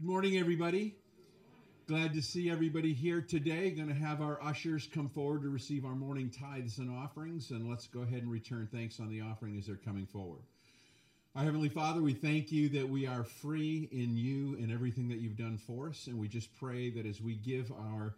Good morning, everybody. Glad to see everybody here today. Going to have our ushers come forward to receive our morning tithes and offerings, and let's go ahead and return thanks on the offering as they're coming forward. Our Heavenly Father, we thank you that we are free in you and everything that you've done for us, and we just pray that as we give our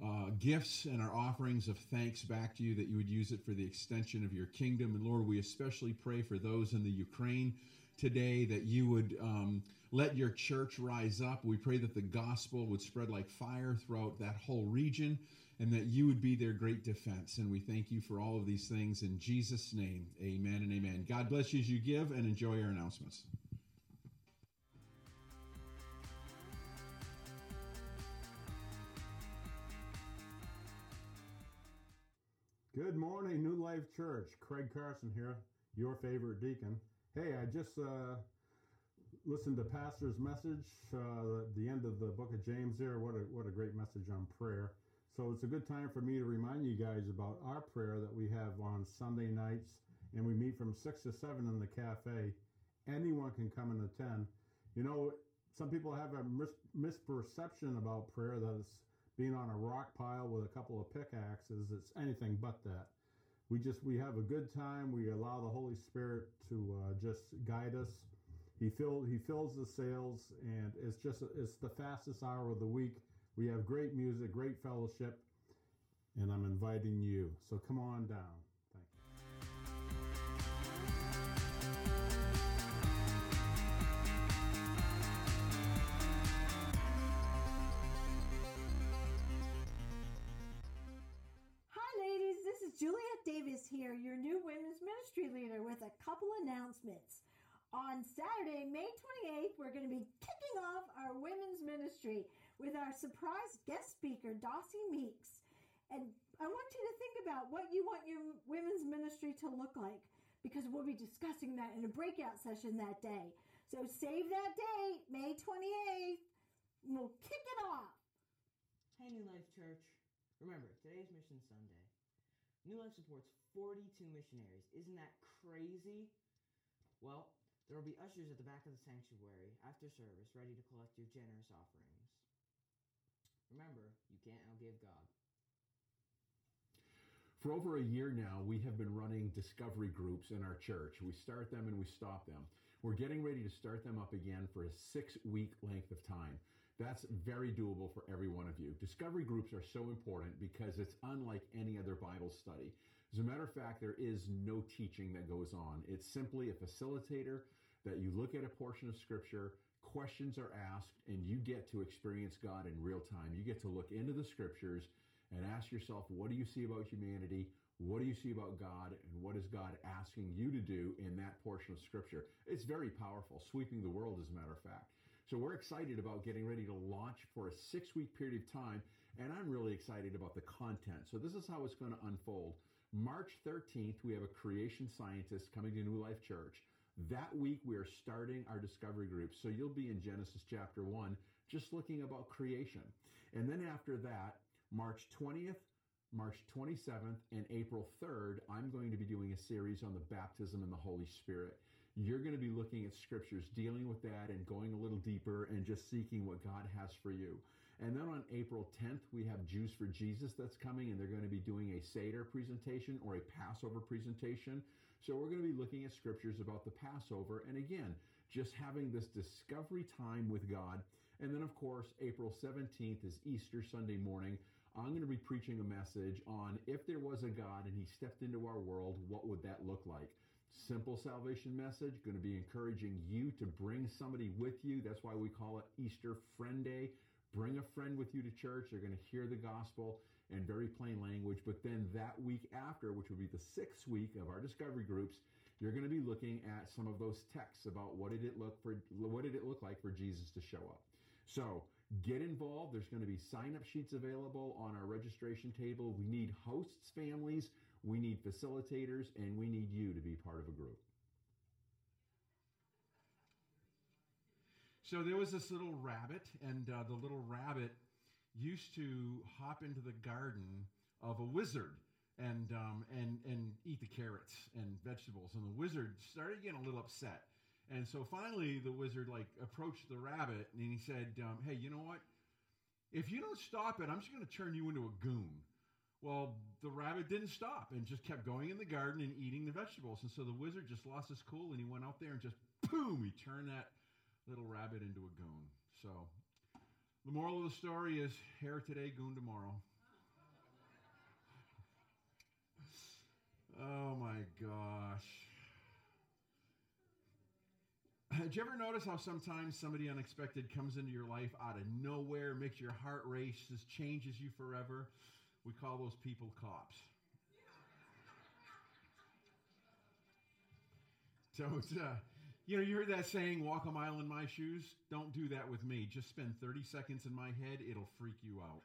uh, gifts and our offerings of thanks back to you, that you would use it for the extension of your kingdom. And Lord, we especially pray for those in the Ukraine today that you would um, let your church rise up. We pray that the gospel would spread like fire throughout that whole region and that you would be their great defense. And we thank you for all of these things in Jesus' name. Amen and amen. God bless you as you give and enjoy our announcements. Good morning, New Life Church. Craig Carson here, your favorite deacon. Hey, I just uh, listened to Pastor's message, uh, the end of the book of James there. What a, what a great message on prayer. So it's a good time for me to remind you guys about our prayer that we have on Sunday nights, and we meet from 6 to 7 in the cafe. Anyone can come and attend. You know, some people have a mis- misperception about prayer that it's being on a rock pile with a couple of pickaxes. It's anything but that. We just we have a good time. We allow the Holy Spirit to uh, just guide us. He fill he fills the sails, and it's just it's the fastest hour of the week. We have great music, great fellowship, and I'm inviting you. So come on down. Thank you. Hi, ladies. This is Juliet Davis here, your new women's ministry leader, with a couple announcements. On Saturday, May 28th, we're going to be kicking off our women's ministry with our surprise guest speaker, Dossie Meeks. And I want you to think about what you want your women's ministry to look like because we'll be discussing that in a breakout session that day. So save that date, May 28th. and We'll kick it off. Hey, New Life Church. Remember, today's Mission Sunday. New Life supports 42 missionaries. Isn't that crazy? Well, there will be ushers at the back of the sanctuary after service ready to collect your generous offerings. Remember, you can't outgive God. For over a year now, we have been running discovery groups in our church. We start them and we stop them. We're getting ready to start them up again for a six week length of time. That's very doable for every one of you. Discovery groups are so important because it's unlike any other Bible study. As a matter of fact, there is no teaching that goes on. It's simply a facilitator that you look at a portion of scripture, questions are asked, and you get to experience God in real time. You get to look into the scriptures and ask yourself, what do you see about humanity? What do you see about God? And what is God asking you to do in that portion of scripture? It's very powerful, sweeping the world, as a matter of fact. So we're excited about getting ready to launch for a six week period of time. And I'm really excited about the content. So this is how it's going to unfold. March 13th, we have a creation scientist coming to New Life Church. That week, we are starting our discovery group. So you'll be in Genesis chapter 1, just looking about creation. And then after that, March 20th, March 27th, and April 3rd, I'm going to be doing a series on the baptism in the Holy Spirit. You're going to be looking at scriptures, dealing with that, and going a little deeper and just seeking what God has for you. And then on April 10th, we have Jews for Jesus that's coming, and they're going to be doing a Seder presentation or a Passover presentation. So we're going to be looking at scriptures about the Passover, and again, just having this discovery time with God. And then, of course, April 17th is Easter Sunday morning. I'm going to be preaching a message on if there was a God and he stepped into our world, what would that look like? Simple salvation message, going to be encouraging you to bring somebody with you. That's why we call it Easter Friend Day. Bring a friend with you to church. They're going to hear the gospel in very plain language. But then that week after, which will be the sixth week of our discovery groups, you're going to be looking at some of those texts about what did it look for what did it look like for Jesus to show up. So get involved. There's going to be sign up sheets available on our registration table. We need hosts, families, we need facilitators, and we need you to be part of a group. So there was this little rabbit, and uh, the little rabbit used to hop into the garden of a wizard and um, and and eat the carrots and vegetables. And the wizard started getting a little upset And so finally, the wizard like approached the rabbit and he said, um, "Hey, you know what? If you don't stop it, I'm just going to turn you into a goon." Well, the rabbit didn't stop and just kept going in the garden and eating the vegetables. And so the wizard just lost his cool and he went out there and just boom, he turned that little rabbit into a goon. So the moral of the story is hare today, goon tomorrow. oh my gosh. Did you ever notice how sometimes somebody unexpected comes into your life out of nowhere, makes your heart race, just changes you forever? We call those people cops. So it's, uh, you know, you heard that saying, walk a mile in my shoes? Don't do that with me. Just spend 30 seconds in my head, it'll freak you out.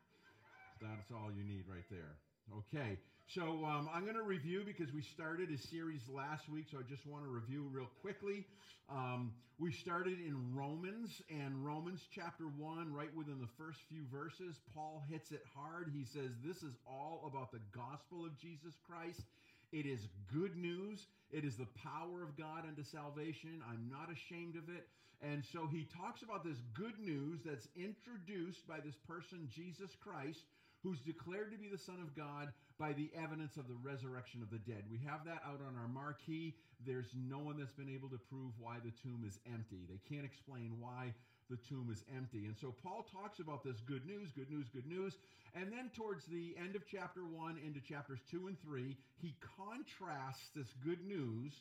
That's all you need right there. Okay, so um, I'm going to review because we started a series last week, so I just want to review real quickly. Um, we started in Romans, and Romans chapter 1, right within the first few verses, Paul hits it hard. He says, This is all about the gospel of Jesus Christ. It is good news. It is the power of God unto salvation. I'm not ashamed of it. And so he talks about this good news that's introduced by this person, Jesus Christ, who's declared to be the Son of God by the evidence of the resurrection of the dead. We have that out on our marquee. There's no one that's been able to prove why the tomb is empty. They can't explain why the tomb is empty. And so Paul talks about this good news, good news, good news. And then towards the end of chapter 1 into chapters 2 and 3, he contrasts this good news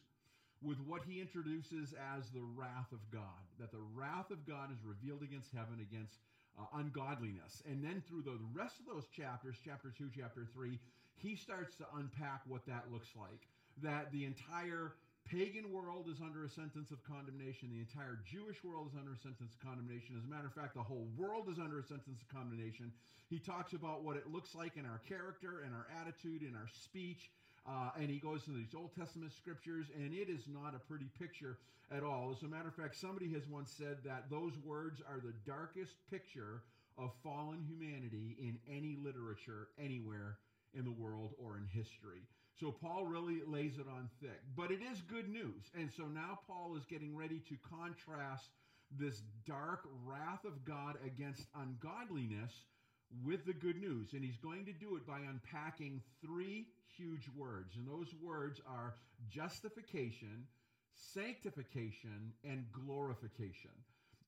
with what he introduces as the wrath of God. That the wrath of God is revealed against heaven, against uh, ungodliness. And then through the rest of those chapters, chapter 2, chapter 3, he starts to unpack what that looks like. That the entire pagan world is under a sentence of condemnation. The entire Jewish world is under a sentence of condemnation. As a matter of fact, the whole world is under a sentence of condemnation. He talks about what it looks like in our character and our attitude, in our speech. Uh, and he goes to these Old Testament scriptures, and it is not a pretty picture at all. As a matter of fact, somebody has once said that those words are the darkest picture of fallen humanity in any literature anywhere in the world or in history. So Paul really lays it on thick. But it is good news. And so now Paul is getting ready to contrast this dark wrath of God against ungodliness with the good news. And he's going to do it by unpacking three huge words. And those words are justification, sanctification, and glorification.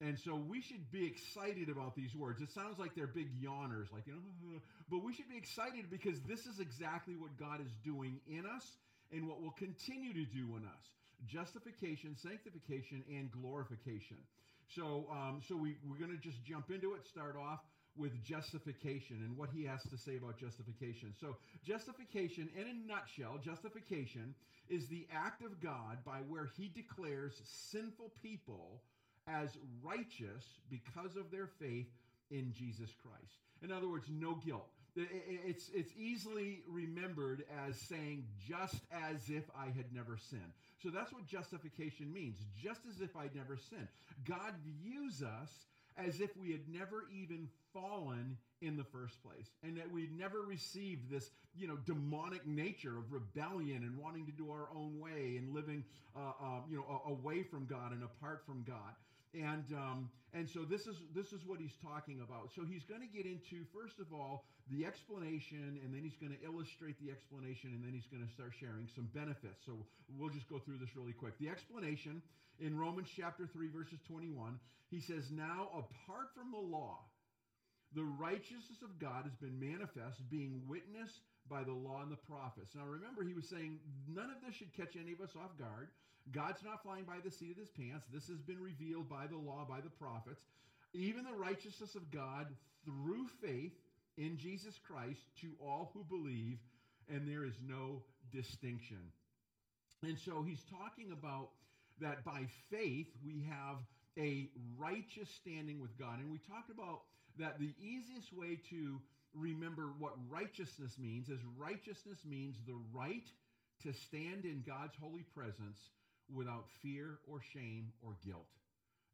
And so we should be excited about these words. It sounds like they're big yawners, like, you know, but we should be excited because this is exactly what God is doing in us and what will continue to do in us justification, sanctification, and glorification. So, um, so we, we're going to just jump into it, start off with justification and what he has to say about justification. So, justification, in a nutshell, justification is the act of God by where he declares sinful people as righteous because of their faith in Jesus Christ. In other words, no guilt. It's, it's easily remembered as saying, just as if I had never sinned. So that's what justification means, just as if I'd never sinned. God views us as if we had never even fallen in the first place and that we'd never received this you know demonic nature of rebellion and wanting to do our own way and living uh, uh, you know away from god and apart from god and um, and so this is this is what he's talking about so he's going to get into first of all the explanation and then he's going to illustrate the explanation and then he's going to start sharing some benefits so we'll just go through this really quick the explanation in romans chapter 3 verses 21 he says now apart from the law the righteousness of God has been manifest, being witnessed by the law and the prophets. Now remember, he was saying none of this should catch any of us off guard. God's not flying by the seat of his pants. This has been revealed by the law, by the prophets. Even the righteousness of God through faith in Jesus Christ to all who believe, and there is no distinction. And so he's talking about that by faith we have a righteous standing with God. And we talked about that the easiest way to remember what righteousness means is righteousness means the right to stand in God's holy presence without fear or shame or guilt.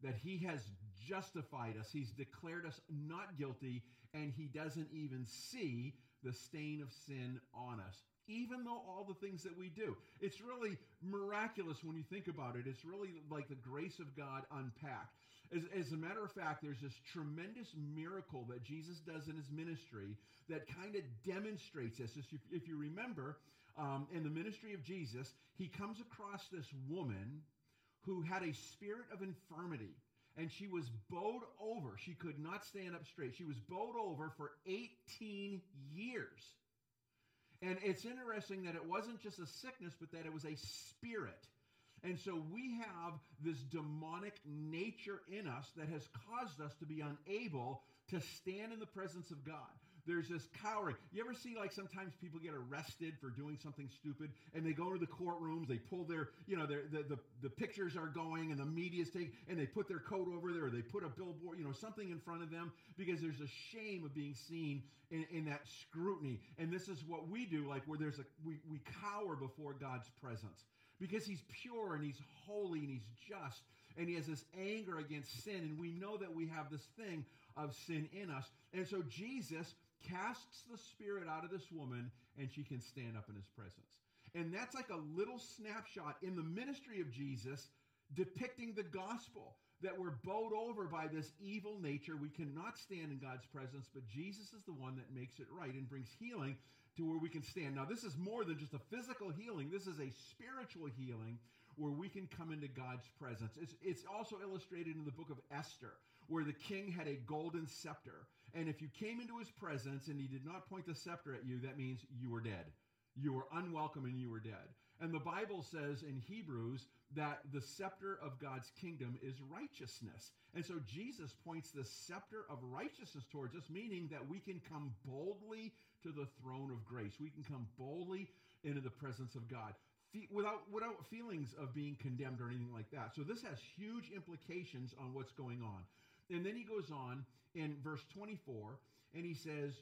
That he has justified us, he's declared us not guilty, and he doesn't even see the stain of sin on us. even though all the things that we do. It's really miraculous when you think about it. It's really like the grace of God unpacked. As, as a matter of fact, there's this tremendous miracle that Jesus does in his ministry that kind of demonstrates this. If if you remember, um, in the ministry of Jesus, he comes across this woman who had a spirit of infirmity and she was bowed over. She could not stand up straight. She was bowed over for 18 years. And it's interesting that it wasn't just a sickness, but that it was a spirit. And so we have this demonic nature in us that has caused us to be unable to stand in the presence of God there's this cowering. You ever see like sometimes people get arrested for doing something stupid and they go into the courtrooms, they pull their, you know, their, the, the, the pictures are going and the media's taking, and they put their coat over there or they put a billboard, you know, something in front of them because there's a shame of being seen in, in that scrutiny. And this is what we do, like where there's a, we, we cower before God's presence because he's pure and he's holy and he's just and he has this anger against sin and we know that we have this thing of sin in us and so jesus casts the spirit out of this woman and she can stand up in his presence. And that's like a little snapshot in the ministry of Jesus depicting the gospel that we're bowed over by this evil nature. We cannot stand in God's presence, but Jesus is the one that makes it right and brings healing to where we can stand. Now, this is more than just a physical healing, this is a spiritual healing where we can come into God's presence. It's, it's also illustrated in the book of Esther, where the king had a golden scepter. And if you came into his presence and he did not point the scepter at you, that means you were dead. You were unwelcome and you were dead. And the Bible says in Hebrews that the scepter of God's kingdom is righteousness. And so Jesus points the scepter of righteousness towards us, meaning that we can come boldly to the throne of grace. We can come boldly into the presence of God without, without feelings of being condemned or anything like that. So this has huge implications on what's going on. And then he goes on in verse 24 and he says,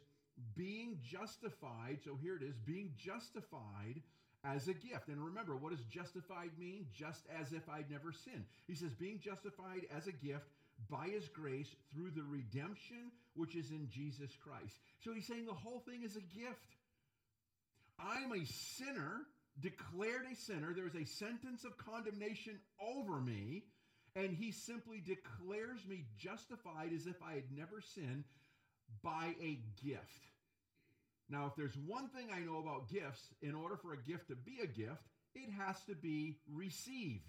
being justified, so here it is, being justified as a gift. And remember, what does justified mean? Just as if I'd never sinned. He says, being justified as a gift by his grace through the redemption which is in Jesus Christ. So he's saying the whole thing is a gift. I'm a sinner, declared a sinner. There's a sentence of condemnation over me and he simply declares me justified as if I had never sinned by a gift. Now, if there's one thing I know about gifts, in order for a gift to be a gift, it has to be received.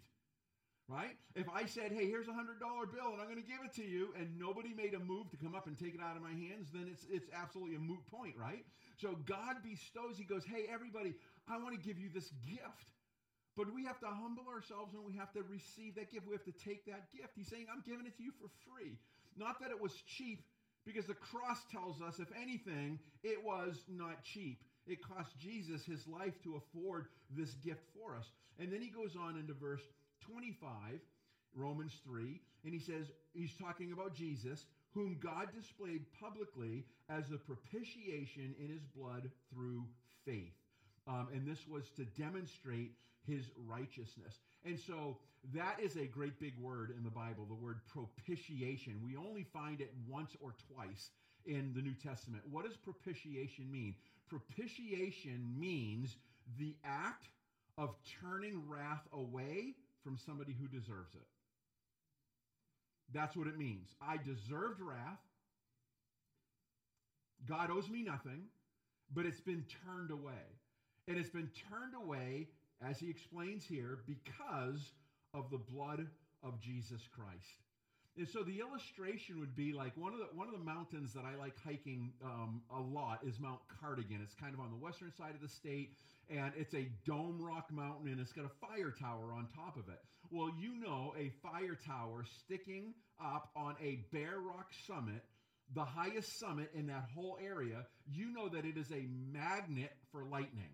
Right? If I said, hey, here's a $100 bill and I'm going to give it to you, and nobody made a move to come up and take it out of my hands, then it's, it's absolutely a moot point, right? So God bestows, He goes, hey, everybody, I want to give you this gift. But we have to humble ourselves and we have to receive that gift. We have to take that gift. He's saying, I'm giving it to you for free. Not that it was cheap, because the cross tells us, if anything, it was not cheap. It cost Jesus his life to afford this gift for us. And then he goes on into verse 25, Romans 3, and he says, he's talking about Jesus, whom God displayed publicly as a propitiation in his blood through faith. Um, and this was to demonstrate his righteousness. And so that is a great big word in the Bible, the word propitiation. We only find it once or twice in the New Testament. What does propitiation mean? Propitiation means the act of turning wrath away from somebody who deserves it. That's what it means. I deserved wrath. God owes me nothing, but it's been turned away. And it's been turned away as he explains here, because of the blood of Jesus Christ. And so the illustration would be like one of the one of the mountains that I like hiking um, a lot is Mount Cardigan. It's kind of on the western side of the state, and it's a dome rock mountain, and it's got a fire tower on top of it. Well, you know, a fire tower sticking up on a bare rock summit, the highest summit in that whole area. You know that it is a magnet for lightning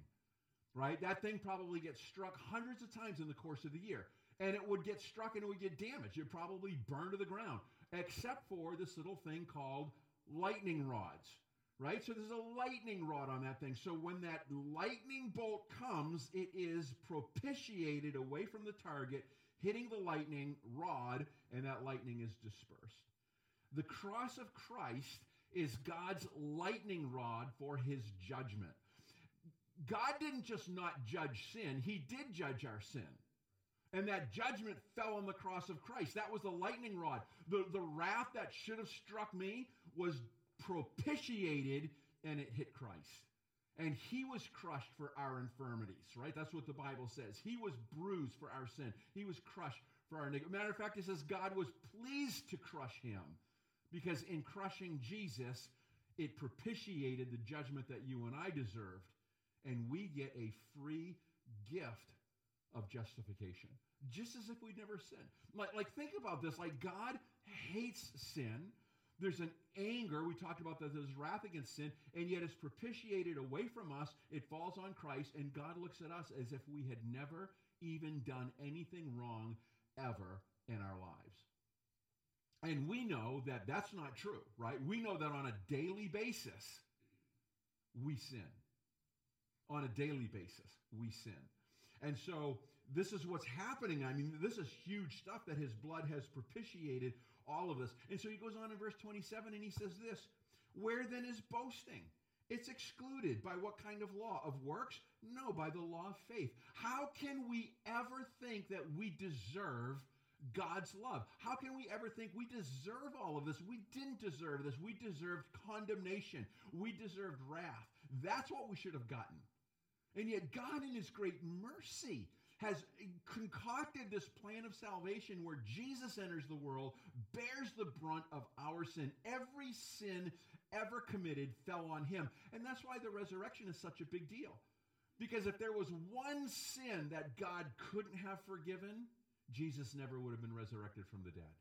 right? That thing probably gets struck hundreds of times in the course of the year. And it would get struck and it would get damaged. It would probably burn to the ground, except for this little thing called lightning rods, right? So there's a lightning rod on that thing. So when that lightning bolt comes, it is propitiated away from the target, hitting the lightning rod, and that lightning is dispersed. The cross of Christ is God's lightning rod for his judgment God didn't just not judge sin, He did judge our sin. And that judgment fell on the cross of Christ. That was the lightning rod. The, the wrath that should have struck me was propitiated and it hit Christ. And he was crushed for our infirmities, right? That's what the Bible says. He was bruised for our sin. He was crushed for our iniquity. Matter of fact, it says God was pleased to crush him because in crushing Jesus, it propitiated the judgment that you and I deserved. And we get a free gift of justification, just as if we'd never sinned. Like, like think about this. Like God hates sin. There's an anger. We talked about that. There's wrath against sin, and yet it's propitiated away from us. It falls on Christ, and God looks at us as if we had never even done anything wrong ever in our lives. And we know that that's not true, right? We know that on a daily basis, we sin. On a daily basis, we sin. And so this is what's happening. I mean, this is huge stuff that his blood has propitiated all of this. And so he goes on in verse 27 and he says this Where then is boasting? It's excluded by what kind of law? Of works? No, by the law of faith. How can we ever think that we deserve God's love? How can we ever think we deserve all of this? We didn't deserve this. We deserved condemnation. We deserved wrath. That's what we should have gotten. And yet, God, in His great mercy, has concocted this plan of salvation where Jesus enters the world, bears the brunt of our sin. Every sin ever committed fell on him. And that's why the resurrection is such a big deal. Because if there was one sin that God couldn't have forgiven, Jesus never would have been resurrected from the dead.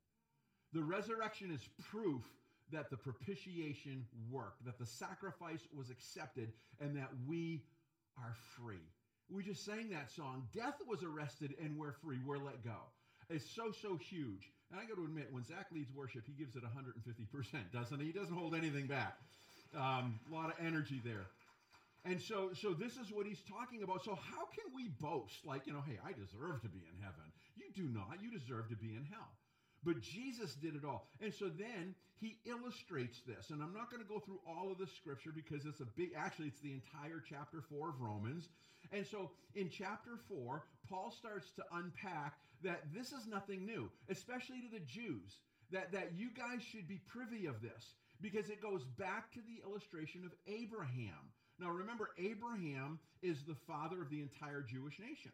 The resurrection is proof that the propitiation worked, that the sacrifice was accepted, and that we are free. We just sang that song. Death was arrested and we're free. We're let go. It's so, so huge. And I got to admit, when Zach leads worship, he gives it 150%, doesn't he? He doesn't hold anything back. Um, a lot of energy there. And so, so this is what he's talking about. So how can we boast? Like, you know, hey, I deserve to be in heaven. You do not. You deserve to be in hell. But Jesus did it all. And so then he illustrates this. And I'm not going to go through all of the scripture because it's a big, actually, it's the entire chapter four of Romans. And so in chapter four, Paul starts to unpack that this is nothing new, especially to the Jews, that, that you guys should be privy of this because it goes back to the illustration of Abraham. Now remember, Abraham is the father of the entire Jewish nation.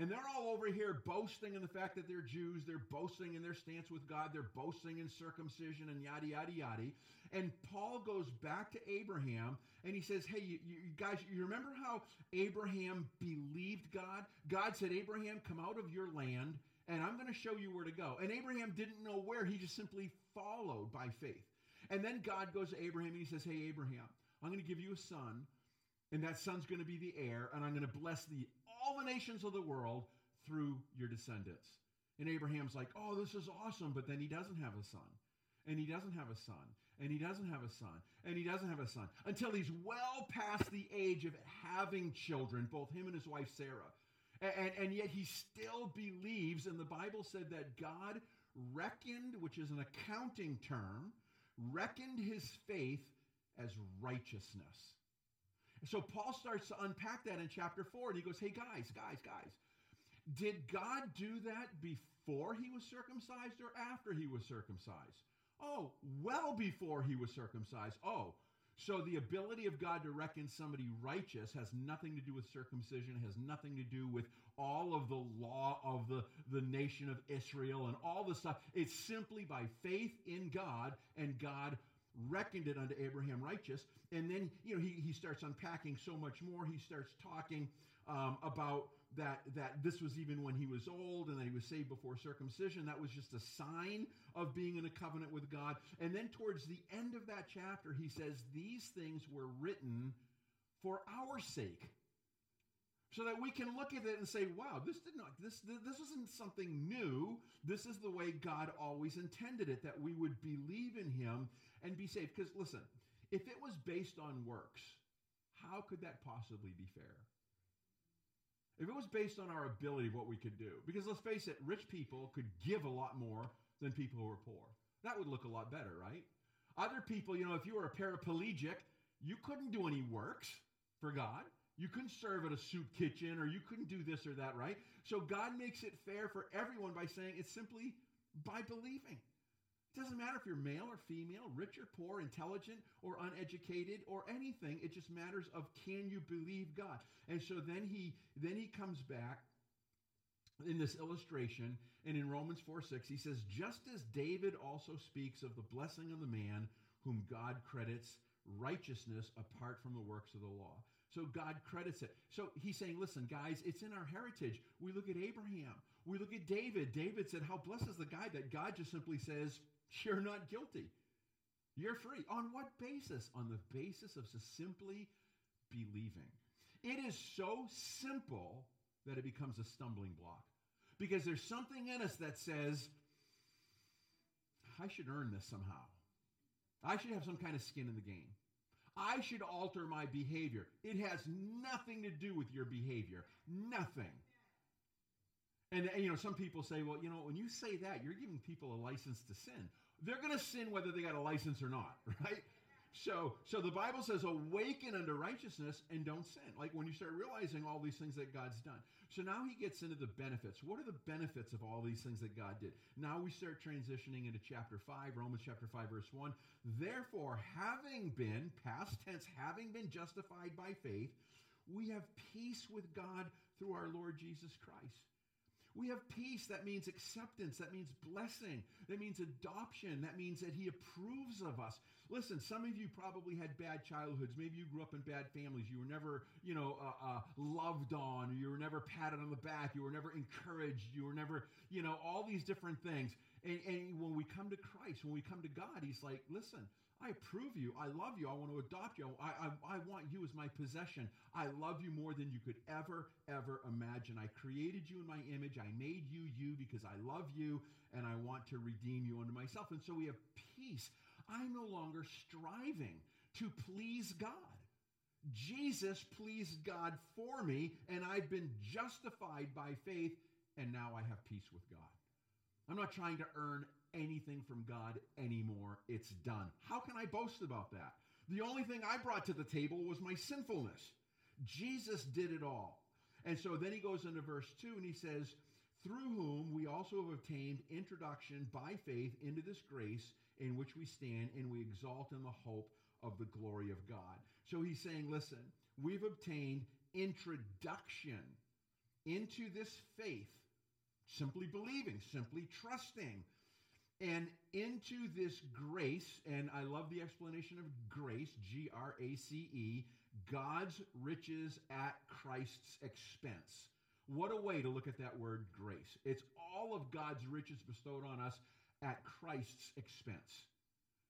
And they're all over here boasting in the fact that they're Jews. They're boasting in their stance with God. They're boasting in circumcision and yada, yada, yada. And Paul goes back to Abraham and he says, Hey, you, you guys, you remember how Abraham believed God? God said, Abraham, come out of your land and I'm going to show you where to go. And Abraham didn't know where. He just simply followed by faith. And then God goes to Abraham and he says, Hey, Abraham, I'm going to give you a son and that son's going to be the heir, and I'm going to bless the all the nations of the world through your descendants. And Abraham's like, oh, this is awesome. But then he doesn't have a son. And he doesn't have a son. And he doesn't have a son. And he doesn't have a son until he's well past the age of having children, both him and his wife Sarah. And, and, and yet he still believes, and the Bible said that God reckoned, which is an accounting term, reckoned his faith as righteousness. So Paul starts to unpack that in chapter 4 and he goes, Hey, guys, guys, guys, did God do that before he was circumcised or after he was circumcised? Oh, well before he was circumcised. Oh, so the ability of God to reckon somebody righteous has nothing to do with circumcision, has nothing to do with all of the law of the, the nation of Israel and all the stuff. It's simply by faith in God and God reckoned it unto Abraham righteous. And then, you know, he, he starts unpacking so much more. He starts talking um, about that, that this was even when he was old and that he was saved before circumcision. That was just a sign of being in a covenant with God. And then towards the end of that chapter, he says, These things were written for our sake so that we can look at it and say, wow, this did not this this isn't something new. This is the way God always intended it that we would believe in him and be saved. Because listen, if it was based on works, how could that possibly be fair? If it was based on our ability, what we could do, because let's face it, rich people could give a lot more than people who are poor. That would look a lot better, right? Other people, you know, if you were a paraplegic, you couldn't do any works for God. You couldn't serve at a soup kitchen or you couldn't do this or that, right? So God makes it fair for everyone by saying it's simply by believing. It doesn't matter if you're male or female, rich or poor, intelligent or uneducated or anything. It just matters of can you believe God? And so then he then he comes back in this illustration and in Romans 4 6, he says, just as David also speaks of the blessing of the man whom God credits righteousness apart from the works of the law. So God credits it. So he's saying, listen, guys, it's in our heritage. We look at Abraham. We look at David. David said, How blessed is the guy that God just simply says, You're not guilty. You're free. On what basis? On the basis of simply believing. It is so simple that it becomes a stumbling block. Because there's something in us that says, I should earn this somehow. I should have some kind of skin in the game. I should alter my behavior. It has nothing to do with your behavior. Nothing. And, you know, some people say, well, you know, when you say that, you're giving people a license to sin. They're going to sin whether they got a license or not, right? So, so the Bible says, awaken unto righteousness and don't sin. Like when you start realizing all these things that God's done. So now he gets into the benefits. What are the benefits of all these things that God did? Now we start transitioning into chapter 5, Romans chapter 5, verse 1. Therefore, having been, past tense, having been justified by faith, we have peace with God through our Lord Jesus Christ. We have peace. That means acceptance. That means blessing. That means adoption. That means that He approves of us. Listen, some of you probably had bad childhoods. Maybe you grew up in bad families. You were never, you know, uh, uh, loved on. You were never patted on the back. You were never encouraged. You were never, you know, all these different things. And, and when we come to Christ, when we come to God, He's like, listen, I approve you. I love you. I want to adopt you. I, I, I, want you as my possession. I love you more than you could ever, ever imagine. I created you in my image. I made you you because I love you and I want to redeem you unto myself. And so we have peace. I'm no longer striving to please God. Jesus pleased God for me, and I've been justified by faith, and now I have peace with God. I'm not trying to earn anything from God anymore. It's done. How can I boast about that? The only thing I brought to the table was my sinfulness. Jesus did it all. And so then he goes into verse 2 and he says, Through whom we also have obtained introduction by faith into this grace in which we stand and we exalt in the hope of the glory of God. So he's saying, listen, we've obtained introduction into this faith, simply believing, simply trusting, and into this grace. And I love the explanation of grace, G R A C E, God's riches at Christ's expense. What a way to look at that word grace. It's all of God's riches bestowed on us at Christ's expense.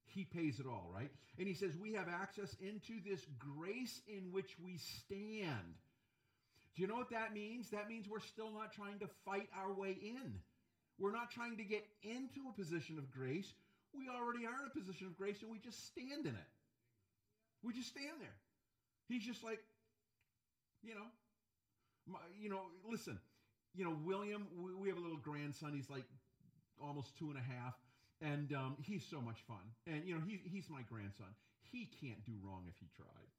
He pays it all, right? And he says, We have access into this grace in which we stand. Do you know what that means? That means we're still not trying to fight our way in. We're not trying to get into a position of grace. We already are in a position of grace and we just stand in it. We just stand there. He's just like, you know, my, you know, listen, you know, William, we, we have a little grandson. He's like almost two and a half, and um, he's so much fun. And you know, he, he's my grandson. He can't do wrong if he tried.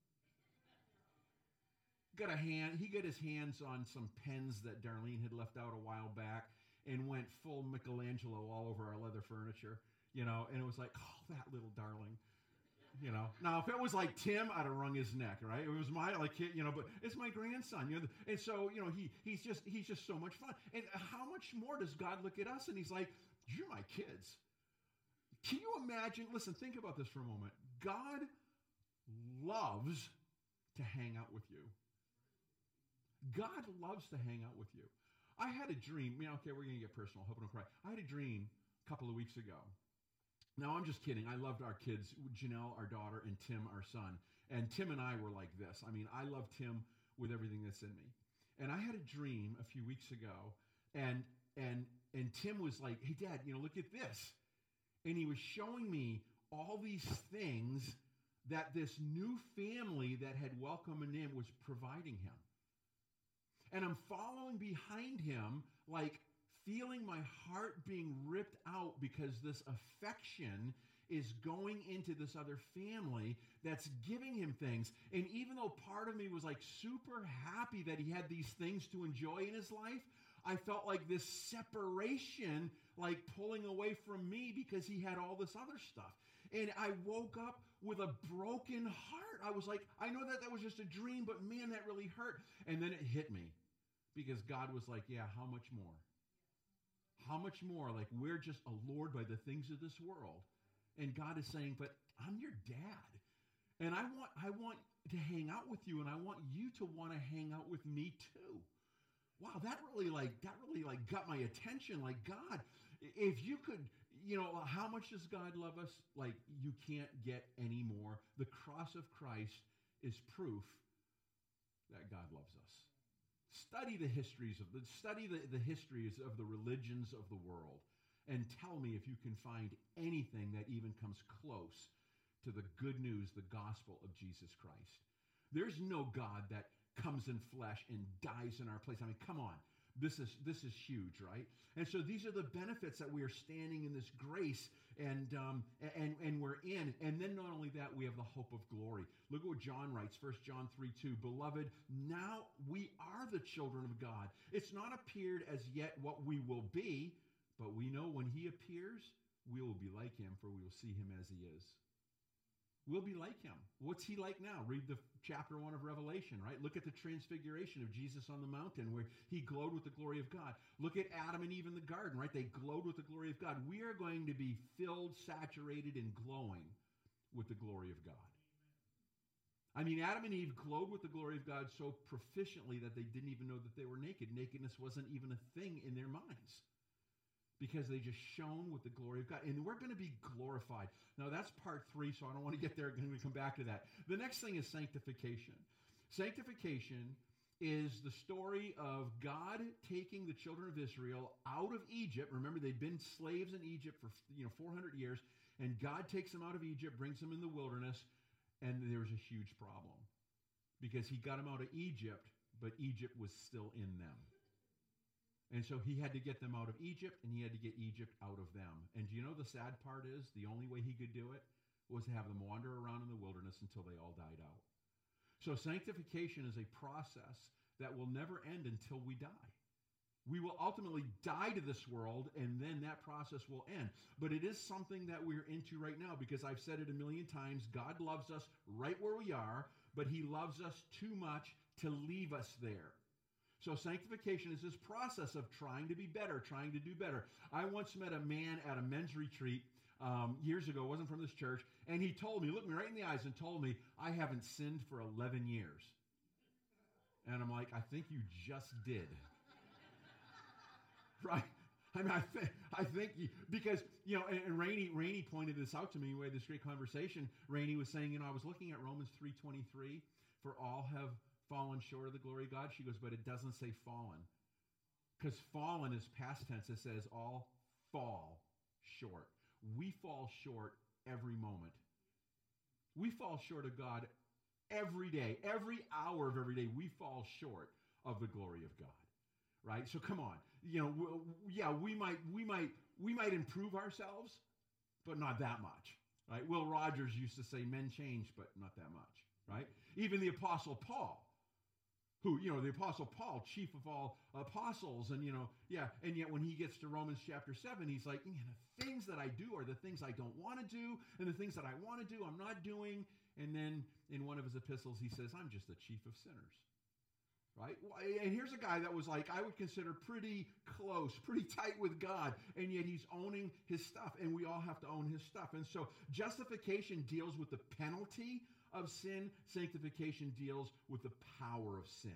Got a hand. He got his hands on some pens that Darlene had left out a while back, and went full Michelangelo all over our leather furniture. You know, and it was like, oh, that little darling. You know, now if it was like Tim, I'd have wrung his neck, right? It was my like, you know, but it's my grandson, you know, and so you know he he's just he's just so much fun. And how much more does God look at us and He's like, you're my kids. Can you imagine? Listen, think about this for a moment. God loves to hang out with you. God loves to hang out with you. I had a dream. Know, okay, we're going to get personal. Hope I don't cry. I had a dream a couple of weeks ago. Now, I'm just kidding. I loved our kids, Janelle, our daughter, and Tim, our son. And Tim and I were like this. I mean, I love Tim with everything that's in me. And I had a dream a few weeks ago, and and and Tim was like, "Hey, Dad, you know, look at this," and he was showing me all these things that this new family that had welcomed him was providing him. And I'm following behind him, like feeling my heart being ripped out because this affection is going into this other family that's giving him things. And even though part of me was like super happy that he had these things to enjoy in his life, I felt like this separation, like pulling away from me because he had all this other stuff. And I woke up with a broken heart. I was like, I know that that was just a dream, but man, that really hurt. And then it hit me because God was like, Yeah, how much more? How much more? Like, we're just allured by the things of this world. And God is saying, But I'm your dad. And I want, I want to hang out with you, and I want you to want to hang out with me too. Wow, that really like that really like got my attention. Like, God, if you could you know, how much does God love us? Like, you can't get any more. The cross of Christ is proof that God loves us. Study the histories of the study the, the histories of the religions of the world and tell me if you can find anything that even comes close to the good news, the gospel of Jesus Christ. There's no God that comes in flesh and dies in our place. I mean, come on. This is this is huge, right? And so these are the benefits that we are standing in this grace and um, and and we're in. And then not only that, we have the hope of glory. Look at what John writes, 1 John 3 2. Beloved, now we are the children of God. It's not appeared as yet what we will be, but we know when he appears, we will be like him, for we will see him as he is. We'll be like him. What's he like now? Read the chapter one of Revelation, right? Look at the transfiguration of Jesus on the mountain where he glowed with the glory of God. Look at Adam and Eve in the garden, right? They glowed with the glory of God. We are going to be filled, saturated, and glowing with the glory of God. I mean, Adam and Eve glowed with the glory of God so proficiently that they didn't even know that they were naked. Nakedness wasn't even a thing in their minds because they just shone with the glory of God. And we're going to be glorified. Now, that's part three, so I don't want to get there. I'm going to come back to that. The next thing is sanctification. Sanctification is the story of God taking the children of Israel out of Egypt. Remember, they'd been slaves in Egypt for you know 400 years, and God takes them out of Egypt, brings them in the wilderness, and there's a huge problem because He got them out of Egypt, but Egypt was still in them. And so he had to get them out of Egypt and he had to get Egypt out of them. And do you know the sad part is the only way he could do it was to have them wander around in the wilderness until they all died out. So sanctification is a process that will never end until we die. We will ultimately die to this world and then that process will end. But it is something that we're into right now because I've said it a million times. God loves us right where we are, but he loves us too much to leave us there. So sanctification is this process of trying to be better, trying to do better. I once met a man at a men's retreat um, years ago, wasn't from this church, and he told me, looked me right in the eyes and told me, I haven't sinned for 11 years. And I'm like, I think you just did. right? I mean, I, th- I think you, because, you know, and, and Rainey, Rainey pointed this out to me. We had this great conversation. Rainey was saying, you know, I was looking at Romans 3.23, for all have fallen short of the glory of God? She goes, but it doesn't say fallen. Because fallen is past tense. It says all fall short. We fall short every moment. We fall short of God every day. Every hour of every day, we fall short of the glory of God. Right? So come on. You know, yeah, we might we might we might improve ourselves, but not that much. Right? Will Rogers used to say men change, but not that much. Right? Even the apostle Paul who, you know, the apostle Paul, chief of all apostles, and, you know, yeah, and yet when he gets to Romans chapter 7, he's like, know, the things that I do are the things I don't want to do, and the things that I want to do, I'm not doing. And then in one of his epistles, he says, I'm just the chief of sinners. Right? And here's a guy that was like, I would consider pretty close, pretty tight with God, and yet he's owning his stuff, and we all have to own his stuff. And so justification deals with the penalty of sin. Sanctification deals with the power of sin.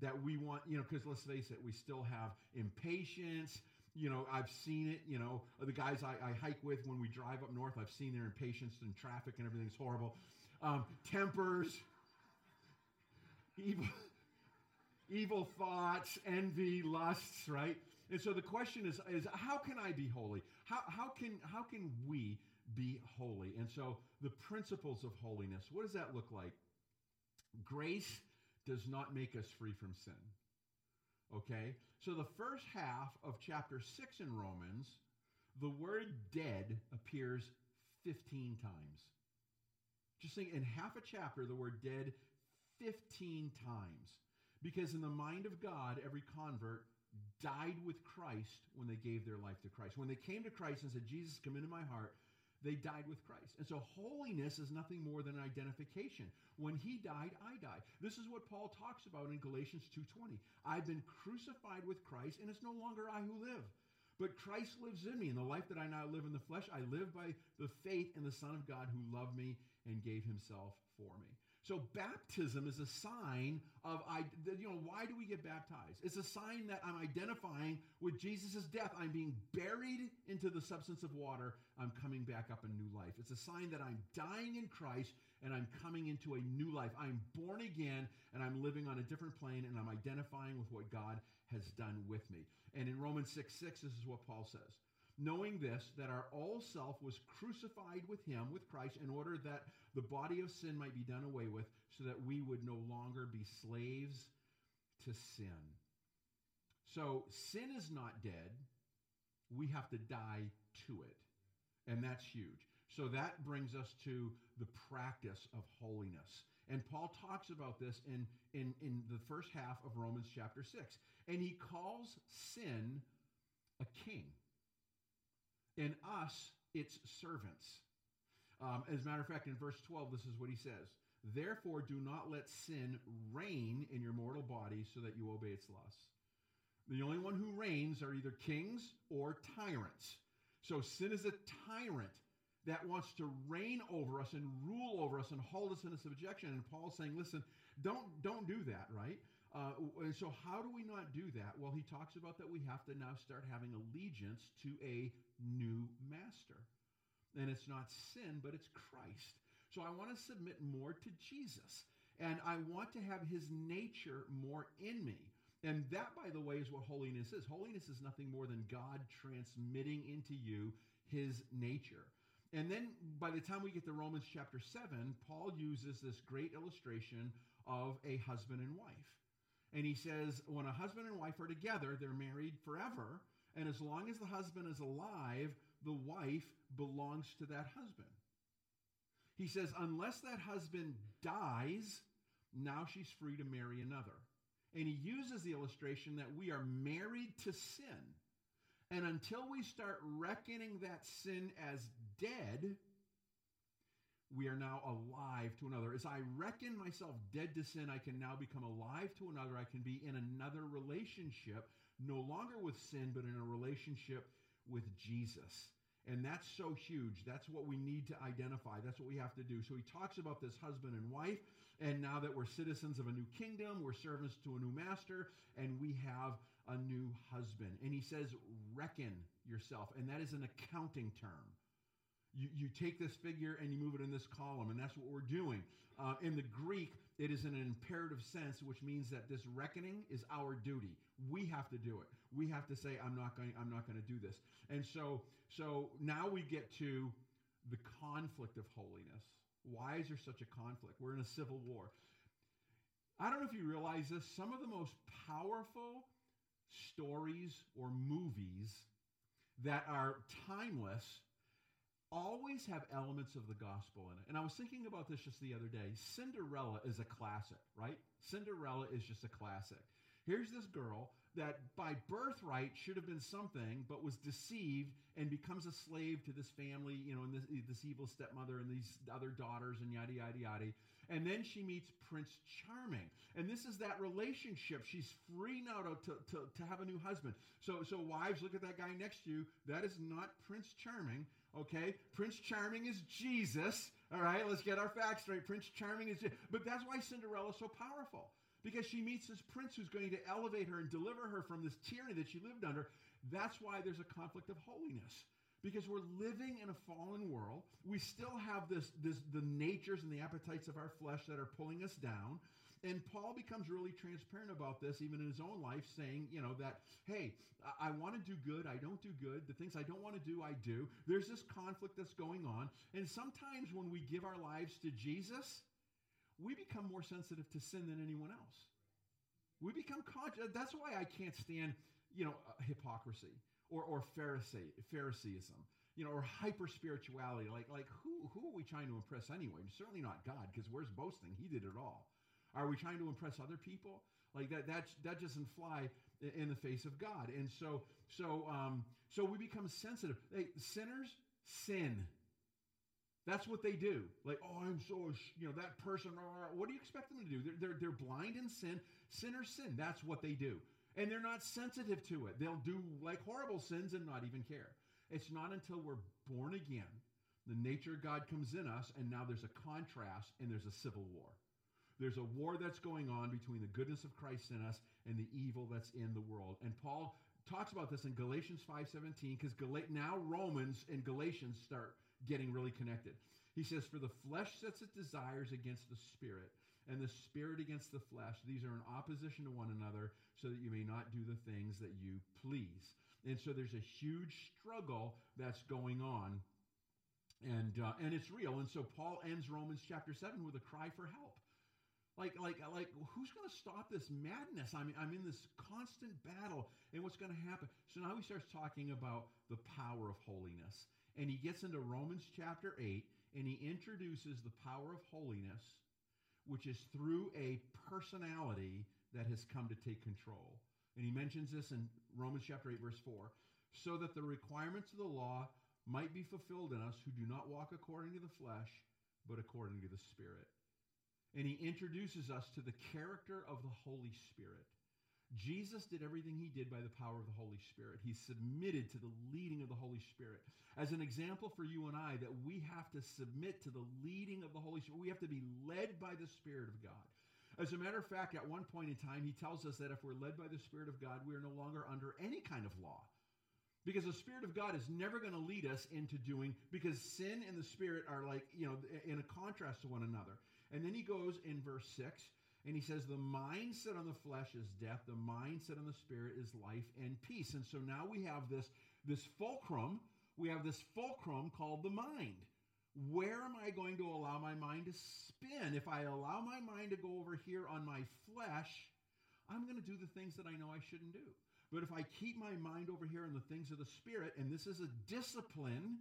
That we want, you know, because let's face it, we still have impatience. You know, I've seen it, you know, the guys I, I hike with when we drive up north, I've seen their impatience and traffic and everything's horrible. Um, tempers, evil, evil thoughts, envy, lusts, right? And so the question is, is how can I be holy? How, how, can, how can we be holy. And so the principles of holiness, what does that look like? Grace does not make us free from sin. Okay? So the first half of chapter 6 in Romans, the word dead appears 15 times. Just think in half a chapter, the word dead 15 times. Because in the mind of God, every convert died with Christ when they gave their life to Christ. When they came to Christ and said, Jesus, come into my heart, they died with Christ. And so holiness is nothing more than an identification. When he died, I died. This is what Paul talks about in Galatians 2:20. I've been crucified with Christ and it's no longer I who live, but Christ lives in me. And the life that I now live in the flesh, I live by the faith in the Son of God who loved me and gave himself for me. So baptism is a sign of I you know why do we get baptized? It's a sign that I'm identifying with Jesus' death. I'm being buried into the substance of water. I'm coming back up in new life. It's a sign that I'm dying in Christ and I'm coming into a new life. I'm born again and I'm living on a different plane and I'm identifying with what God has done with me. And in Romans 6 6, this is what Paul says knowing this, that our old self was crucified with him, with Christ, in order that the body of sin might be done away with, so that we would no longer be slaves to sin. So sin is not dead. We have to die to it. And that's huge. So that brings us to the practice of holiness. And Paul talks about this in, in, in the first half of Romans chapter 6. And he calls sin a king. In us, it's servants. Um, as a matter of fact, in verse 12, this is what he says Therefore, do not let sin reign in your mortal body so that you obey its lusts. The only one who reigns are either kings or tyrants. So sin is a tyrant that wants to reign over us and rule over us and hold us in subjection. And Paul's saying, listen, don't don't do that, right? Uh, so how do we not do that? Well, he talks about that we have to now start having allegiance to a new master. And it's not sin, but it's Christ. So I want to submit more to Jesus. And I want to have his nature more in me. And that, by the way, is what holiness is. Holiness is nothing more than God transmitting into you his nature. And then by the time we get to Romans chapter 7, Paul uses this great illustration of a husband and wife. And he says, when a husband and wife are together, they're married forever. And as long as the husband is alive, the wife belongs to that husband. He says, unless that husband dies, now she's free to marry another. And he uses the illustration that we are married to sin. And until we start reckoning that sin as dead, we are now alive to another. As I reckon myself dead to sin, I can now become alive to another. I can be in another relationship, no longer with sin, but in a relationship with Jesus. And that's so huge. That's what we need to identify. That's what we have to do. So he talks about this husband and wife. And now that we're citizens of a new kingdom, we're servants to a new master, and we have a new husband. And he says, reckon yourself. And that is an accounting term. You, you take this figure and you move it in this column, and that's what we're doing. Uh, in the Greek, it is in an imperative sense, which means that this reckoning is our duty. We have to do it. We have to say, "I'm not going. I'm not going to do this." And so, so now we get to the conflict of holiness. Why is there such a conflict? We're in a civil war. I don't know if you realize this. Some of the most powerful stories or movies that are timeless always have elements of the gospel in it. And I was thinking about this just the other day. Cinderella is a classic, right? Cinderella is just a classic. Here's this girl that by birthright should have been something, but was deceived and becomes a slave to this family, you know, and this, this evil stepmother and these other daughters and yada, yada, yada. And then she meets Prince Charming. And this is that relationship. She's free now to, to, to, to have a new husband. So, so wives, look at that guy next to you. That is not Prince Charming. Okay, Prince Charming is Jesus. All right, let's get our facts straight. Prince Charming is, but that's why Cinderella is so powerful because she meets this prince who's going to elevate her and deliver her from this tyranny that she lived under. That's why there's a conflict of holiness because we're living in a fallen world. We still have this, this the natures and the appetites of our flesh that are pulling us down. And Paul becomes really transparent about this, even in his own life, saying, you know, that, hey, I, want to do good, I don't do good. The things I don't want to do, I do. There's this conflict that's going on. And sometimes when we give our lives to Jesus, we become more sensitive to sin than anyone else. We become conscious. That's why I can't stand, you know, uh, hypocrisy or, or Pharisee, Phariseeism. you know, or hyper spirituality. Like, like who, who are we trying to impress anyway? Certainly not God, because where's boasting? He did it all. Are we trying to impress other people? Like that, that, that doesn't fly in the face of God. And so, so, um, so we become sensitive. Hey, sinners sin. That's what they do. Like, oh, I'm so, you know, that person, what do you expect them to do? They're, they're, they're blind in sin. Sinners sin. That's what they do. And they're not sensitive to it. They'll do like horrible sins and not even care. It's not until we're born again, the nature of God comes in us, and now there's a contrast and there's a civil war. There's a war that's going on between the goodness of Christ in us and the evil that's in the world. And Paul talks about this in Galatians 5:17 because Gal- now Romans and Galatians start getting really connected. He says, "For the flesh sets its desires against the spirit, and the spirit against the flesh. These are in opposition to one another, so that you may not do the things that you please." And so there's a huge struggle that's going on. And, uh, and it's real. And so Paul ends Romans chapter 7 with a cry for help. Like, like, like, who's going to stop this madness? I mean, I'm in this constant battle, and what's going to happen? So now he starts talking about the power of holiness. And he gets into Romans chapter 8, and he introduces the power of holiness, which is through a personality that has come to take control. And he mentions this in Romans chapter 8, verse 4 so that the requirements of the law might be fulfilled in us who do not walk according to the flesh, but according to the Spirit. And he introduces us to the character of the Holy Spirit. Jesus did everything he did by the power of the Holy Spirit. He submitted to the leading of the Holy Spirit. As an example for you and I, that we have to submit to the leading of the Holy Spirit. We have to be led by the Spirit of God. As a matter of fact, at one point in time, he tells us that if we're led by the Spirit of God, we are no longer under any kind of law. Because the Spirit of God is never going to lead us into doing, because sin and the Spirit are like, you know, in a contrast to one another. And then he goes in verse 6, and he says, The mindset on the flesh is death, the mindset on the Spirit is life and peace. And so now we have this, this fulcrum, we have this fulcrum called the mind where am I going to allow my mind to spin? If I allow my mind to go over here on my flesh, I'm going to do the things that I know I shouldn't do. But if I keep my mind over here on the things of the Spirit, and this is a discipline,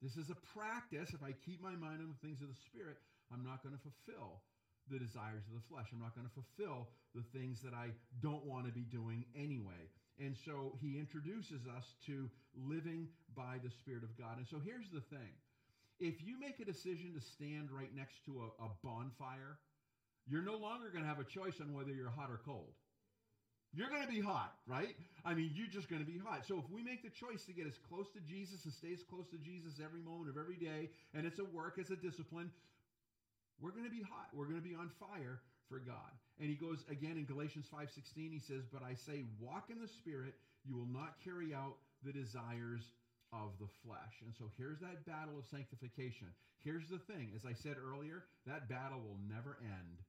this is a practice, if I keep my mind on the things of the Spirit, I'm not going to fulfill the desires of the flesh. I'm not going to fulfill the things that I don't want to be doing anyway. And so he introduces us to living by the Spirit of God. And so here's the thing if you make a decision to stand right next to a, a bonfire, you're no longer going to have a choice on whether you're hot or cold. You're going to be hot, right? I mean, you're just going to be hot. So if we make the choice to get as close to Jesus and stay as close to Jesus every moment of every day, and it's a work, it's a discipline, we're going to be hot. We're going to be on fire for God. And he goes again in Galatians 5:16 he says, "But I say walk in the spirit, you will not carry out the desires of the flesh. And so here's that battle of sanctification. Here's the thing, as I said earlier, that battle will never end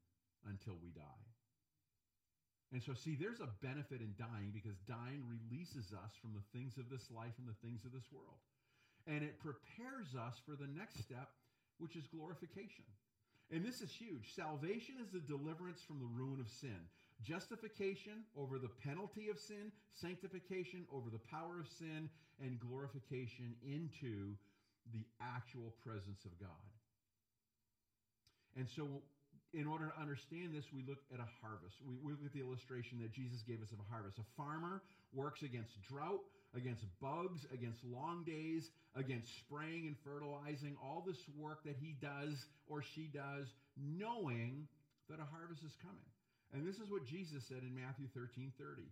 until we die. And so, see, there's a benefit in dying because dying releases us from the things of this life and the things of this world. And it prepares us for the next step, which is glorification. And this is huge. Salvation is the deliverance from the ruin of sin. Justification over the penalty of sin, sanctification over the power of sin, and glorification into the actual presence of God. And so, in order to understand this, we look at a harvest. We, we look at the illustration that Jesus gave us of a harvest. A farmer works against drought, against bugs, against long days, against spraying and fertilizing, all this work that he does or she does, knowing that a harvest is coming. And this is what Jesus said in Matthew 13 30.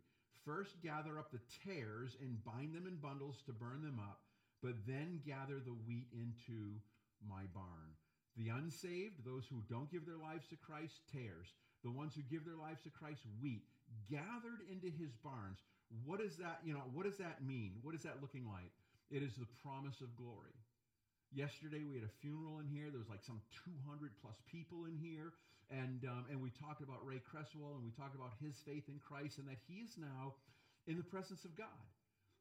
First, gather up the tares and bind them in bundles to burn them up, but then gather the wheat into my barn. The unsaved, those who don't give their lives to Christ, tares. The ones who give their lives to Christ, wheat, gathered into his barns. What does that, you know, what does that mean? What is that looking like? It is the promise of glory. Yesterday we had a funeral in here. There was like some 200 plus people in here. And, um, and we talked about Ray Cresswell and we talked about his faith in Christ and that he is now in the presence of God,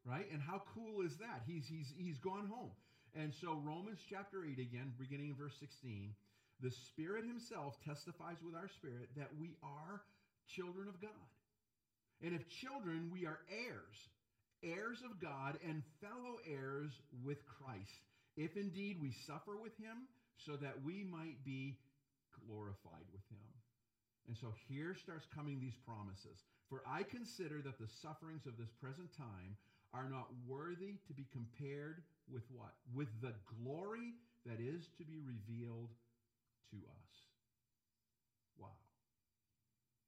right? And how cool is that? He's, he's, he's gone home. And so, Romans chapter 8, again, beginning in verse 16, the Spirit Himself testifies with our spirit that we are children of God. And if children, we are heirs, heirs of God and fellow heirs with Christ, if indeed we suffer with him, so that we might be glorified with him. And so here starts coming these promises. For I consider that the sufferings of this present time are not worthy to be compared with what? With the glory that is to be revealed to us. Wow.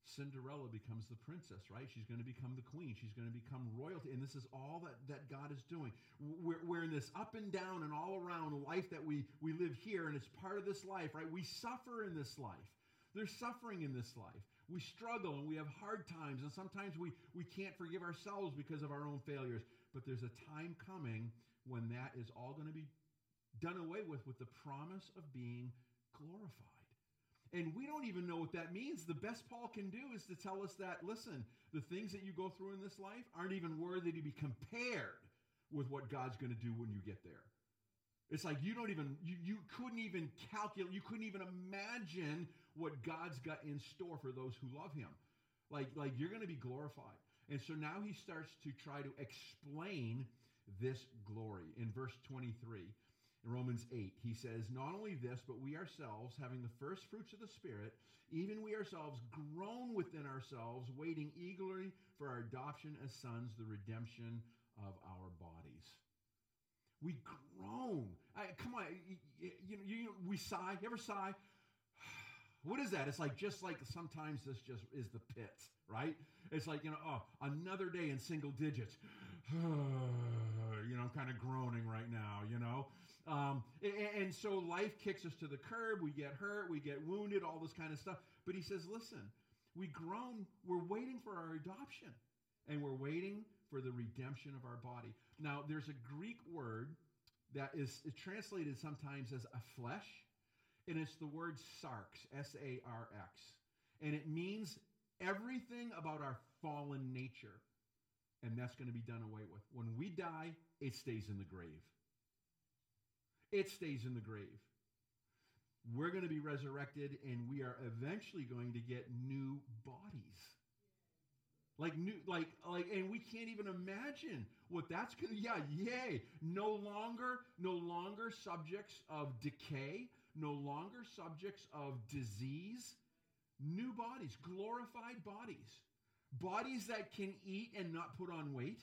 Cinderella becomes the princess, right? She's going to become the queen. She's going to become royalty. And this is all that, that God is doing. We're, we're in this up and down and all around life that we, we live here, and it's part of this life, right? We suffer in this life. There's suffering in this life. We struggle and we have hard times, and sometimes we, we can't forgive ourselves because of our own failures. But there's a time coming when that is all going to be done away with with the promise of being glorified. And we don't even know what that means. The best Paul can do is to tell us that, listen, the things that you go through in this life aren't even worthy to be compared with what God's going to do when you get there. It's like you don't even, you, you couldn't even calculate, you couldn't even imagine what God's got in store for those who love him. Like, like you're going to be glorified. And so now he starts to try to explain this glory. In verse 23, in Romans 8, he says, Not only this, but we ourselves, having the first fruits of the Spirit, even we ourselves groan within ourselves, waiting eagerly for our adoption as sons, the redemption of our bodies. We groan. I, come on, you, you, you, we sigh. You ever sigh? What is that? It's like just like sometimes this just is the pits, right? It's like, you know, oh, another day in single digits. you know, kind of groaning right now, you know? Um, and, and so life kicks us to the curb. We get hurt, we get wounded, all this kind of stuff. But he says, listen, we groan, we're waiting for our adoption, and we're waiting for the redemption of our body. Now, there's a Greek word that is translated sometimes as a flesh, and it's the word sarx, S A R X. And it means everything about our fallen nature. And that's going to be done away with. When we die, it stays in the grave. It stays in the grave. We're going to be resurrected, and we are eventually going to get new bodies like new like like and we can't even imagine what that's gonna yeah yay no longer no longer subjects of decay no longer subjects of disease new bodies glorified bodies bodies that can eat and not put on weight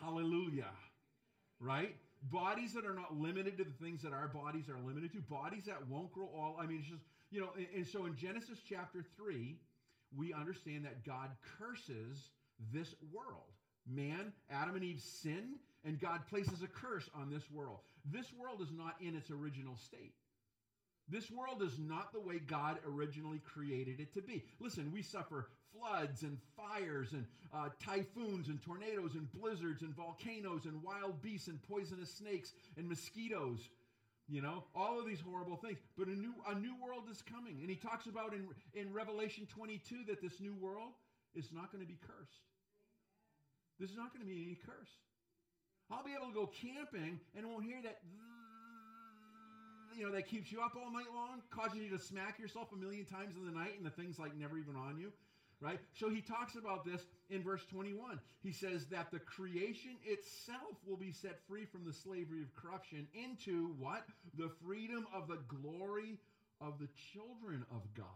hallelujah right bodies that are not limited to the things that our bodies are limited to bodies that won't grow all i mean it's just you know and, and so in genesis chapter 3 we understand that God curses this world. Man, Adam and Eve sinned, and God places a curse on this world. This world is not in its original state. This world is not the way God originally created it to be. Listen, we suffer floods and fires and uh, typhoons and tornadoes and blizzards and volcanoes and wild beasts and poisonous snakes and mosquitoes you know, all of these horrible things. But a new, a new world is coming. And he talks about in, in Revelation 22 that this new world is not going to be cursed. This is not going to be any curse. I'll be able to go camping and won't hear that, you know, that keeps you up all night long, causes you to smack yourself a million times in the night and the thing's like never even on you right? So he talks about this in verse 21. He says that the creation itself will be set free from the slavery of corruption into what? The freedom of the glory of the children of God.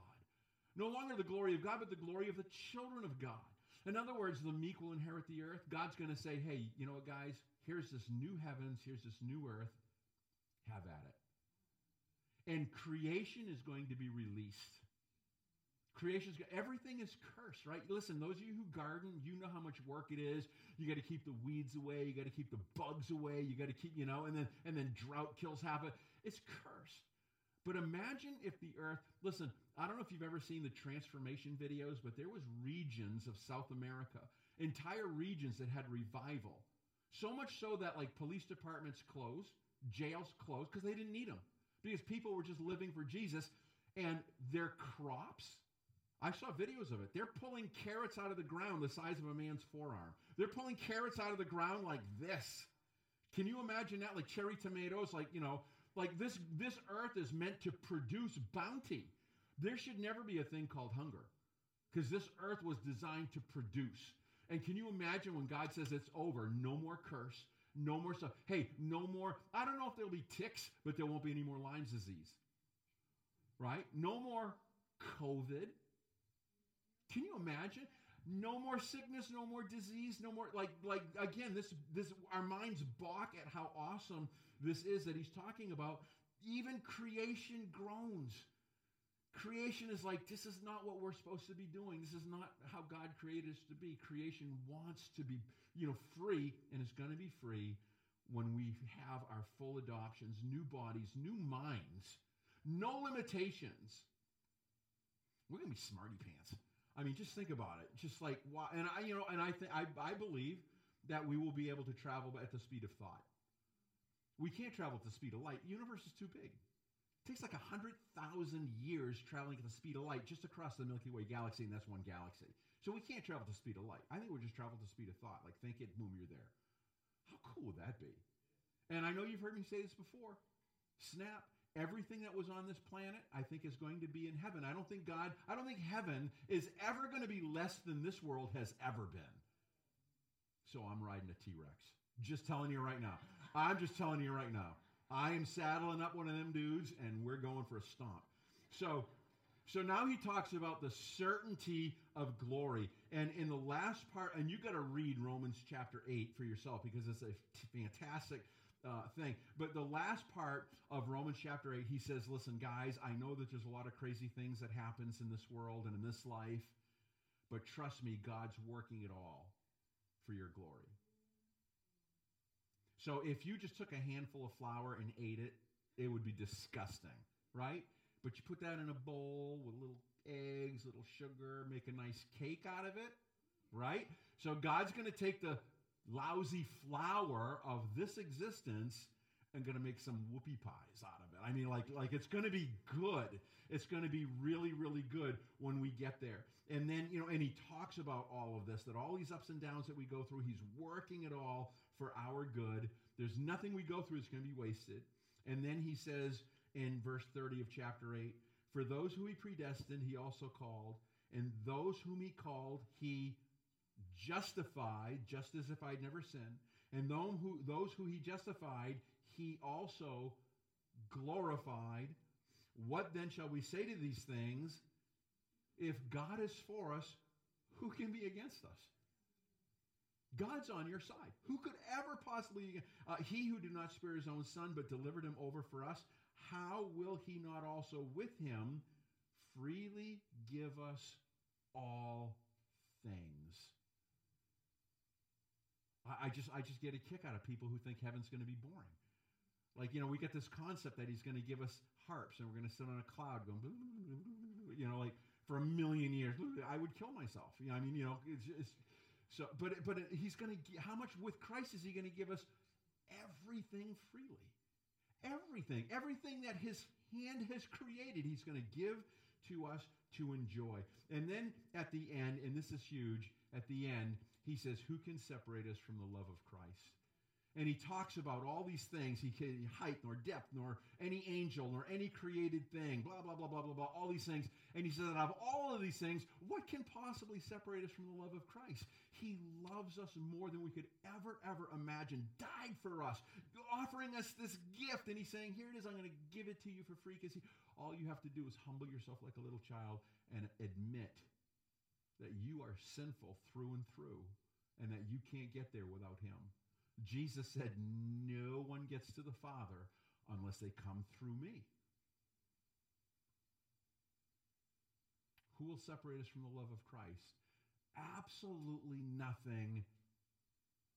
No longer the glory of God, but the glory of the children of God. In other words, the meek will inherit the earth. God's going to say, hey, you know what, guys? Here's this new heavens, here's this new earth. Have at it. And creation is going to be released Creation's everything is cursed, right? Listen, those of you who garden, you know how much work it is. You got to keep the weeds away, you got to keep the bugs away, you got to keep, you know, and then and then drought kills half it. It's cursed. But imagine if the earth, listen, I don't know if you've ever seen the transformation videos, but there was regions of South America, entire regions that had revival. So much so that like police departments closed, jails closed because they didn't need them. Because people were just living for Jesus and their crops I saw videos of it. They're pulling carrots out of the ground the size of a man's forearm. They're pulling carrots out of the ground like this. Can you imagine that? Like cherry tomatoes, like, you know, like this this earth is meant to produce bounty. There should never be a thing called hunger. Because this earth was designed to produce. And can you imagine when God says it's over? No more curse, no more stuff. Hey, no more. I don't know if there'll be ticks, but there won't be any more Lyme's disease. Right? No more COVID. Can you imagine? No more sickness, no more disease, no more like like again this this our minds balk at how awesome this is that he's talking about. Even creation groans. Creation is like this is not what we're supposed to be doing. This is not how God created us to be. Creation wants to be, you know, free and it's going to be free when we have our full adoptions, new bodies, new minds, no limitations. We're going to be smarty pants. I mean, just think about it. Just like why? And I, you know, and I think I, I believe that we will be able to travel at the speed of thought. We can't travel at the speed of light. The universe is too big. Takes like 100,000 years traveling at the speed of light just across the Milky Way galaxy, and that's one galaxy. So we can't travel at the speed of light. I think we're just traveling at the speed of thought. Like, think it, boom, you're there. How cool would that be? And I know you've heard me say this before. Snap, everything that was on this planet, I think, is going to be in heaven. I don't think God, I don't think heaven is ever going to be less than this world has ever been. So I'm riding a T Rex. Just telling you right now. I'm just telling you right now. I am saddling up one of them dudes and we're going for a stomp. So, so now he talks about the certainty of glory. And in the last part, and you got to read Romans chapter 8 for yourself because it's a fantastic uh, thing. But the last part of Romans chapter 8, he says, listen, guys, I know that there's a lot of crazy things that happens in this world and in this life, but trust me, God's working it all for your glory. So if you just took a handful of flour and ate it, it would be disgusting, right? But you put that in a bowl with little eggs, little sugar, make a nice cake out of it, right? So God's going to take the lousy flour of this existence and going to make some whoopie pies out of it. I mean, like, like it's going to be good. It's going to be really, really good when we get there. And then, you know, and he talks about all of this, that all these ups and downs that we go through, he's working it all for our good. There's nothing we go through that's going to be wasted. And then he says in verse 30 of chapter 8, for those who he predestined, he also called. And those whom he called, he justified, just as if I'd never sinned. And those who, those who he justified, he also glorified. What then shall we say to these things? If God is for us, who can be against us? God's on your side. Who could ever possibly, uh, he who did not spare his own son, but delivered him over for us, how will he not also with him freely give us all things? I, I just, I just get a kick out of people who think heaven's going to be boring. Like, you know, we get this concept that he's going to give us harps and we're going to sit on a cloud going, you know, like for a million years. I would kill myself. You know, I mean, you know, it's, it's so, but but he's going to how much with Christ is he going to give us everything freely, everything, everything that his hand has created. He's going to give to us to enjoy. And then at the end, and this is huge, at the end he says, "Who can separate us from the love of Christ?" And he talks about all these things. He can height nor depth nor any angel nor any created thing blah blah blah blah blah blah all these things. And he says that of all of these things what can possibly separate us from the love of christ? He loves us more than we could ever ever imagine. Died for us offering us this gift. And he's saying here it is. I'm going to give it to you for free because all you have to do is humble yourself like a little child and admit that you are sinful through and through and that you can't get there without him Jesus said, No one gets to the Father unless they come through me. Who will separate us from the love of Christ? Absolutely nothing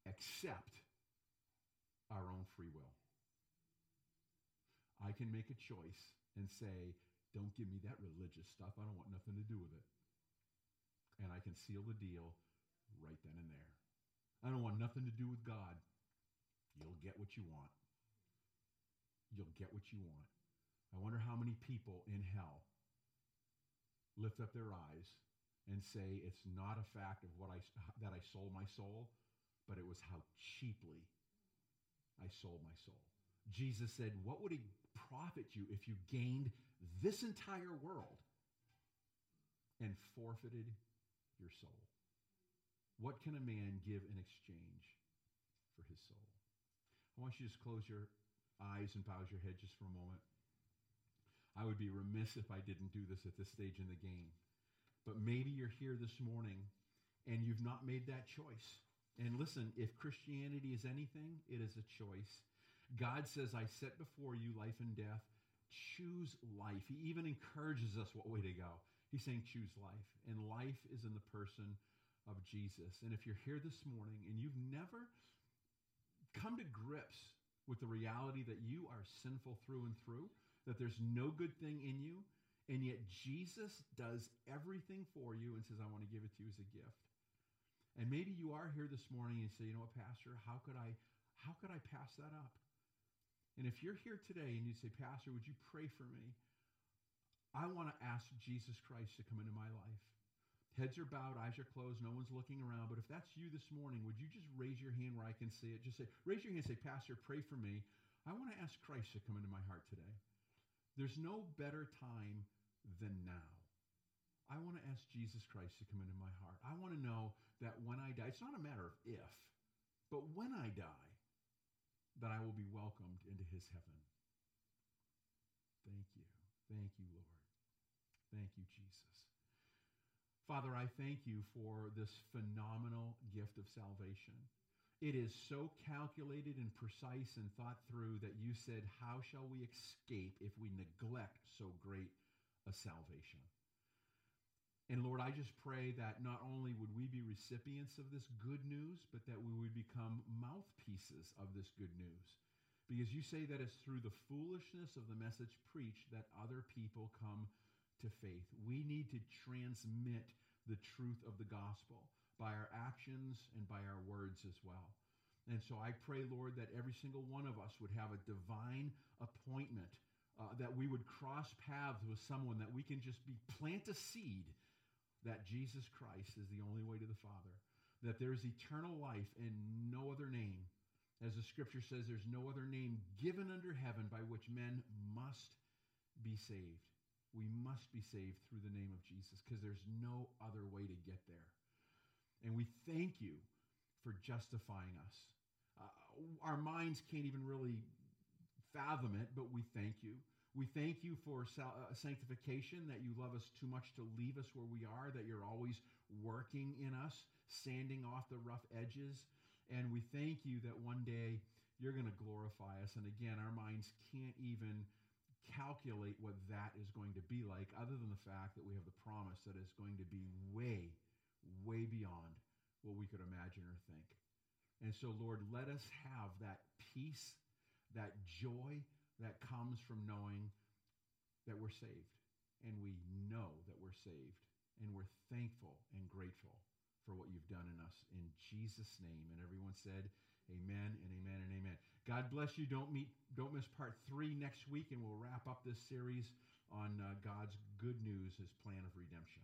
except our own free will. I can make a choice and say, Don't give me that religious stuff. I don't want nothing to do with it. And I can seal the deal right then and there. I don't want nothing to do with God. You'll get what you want. You'll get what you want. I wonder how many people in hell lift up their eyes and say it's not a fact of what I that I sold my soul, but it was how cheaply I sold my soul. Jesus said, "What would it profit you if you gained this entire world and forfeited your soul?" What can a man give in exchange for his soul? I want you to just close your eyes and bow your head just for a moment. I would be remiss if I didn't do this at this stage in the game. But maybe you're here this morning and you've not made that choice. And listen, if Christianity is anything, it is a choice. God says, I set before you life and death. Choose life. He even encourages us what way to go. He's saying, choose life. And life is in the person of Jesus. And if you're here this morning and you've never come to grips with the reality that you are sinful through and through, that there's no good thing in you, and yet Jesus does everything for you and says, I want to give it to you as a gift. And maybe you are here this morning and say, you know what, Pastor, how could I how could I pass that up? And if you're here today and you say, Pastor, would you pray for me? I want to ask Jesus Christ to come into my life. Heads are bowed, eyes are closed, no one's looking around. But if that's you this morning, would you just raise your hand where I can see it? Just say, raise your hand and say, Pastor, pray for me. I want to ask Christ to come into my heart today. There's no better time than now. I want to ask Jesus Christ to come into my heart. I want to know that when I die, it's not a matter of if, but when I die, that I will be welcomed into his heaven. Thank you. Thank you, Lord. Thank you, Jesus. Father, I thank you for this phenomenal gift of salvation. It is so calculated and precise and thought through that you said, How shall we escape if we neglect so great a salvation? And Lord, I just pray that not only would we be recipients of this good news, but that we would become mouthpieces of this good news. Because you say that it's through the foolishness of the message preached that other people come to faith. We need to transmit the truth of the gospel by our actions and by our words as well. And so I pray, Lord, that every single one of us would have a divine appointment, uh, that we would cross paths with someone, that we can just be plant a seed that Jesus Christ is the only way to the Father, that there is eternal life in no other name. As the scripture says, there's no other name given under heaven by which men must be saved. We must be saved through the name of Jesus because there's no other way to get there. And we thank you for justifying us. Uh, our minds can't even really fathom it, but we thank you. We thank you for uh, sanctification, that you love us too much to leave us where we are, that you're always working in us, sanding off the rough edges. And we thank you that one day you're going to glorify us. And again, our minds can't even calculate what that is going to be like, other than the fact that we have the promise that it's going to be way, way beyond what we could imagine or think. And so, Lord, let us have that peace, that joy, that comes from knowing that we're saved. And we know that we're saved. And we're thankful and grateful for what you've done in us. In Jesus' name. And everyone said, Amen and amen and amen. God bless you. Don't meet, don't miss part three next week, and we'll wrap up this series on uh, God's good news, His plan of redemption.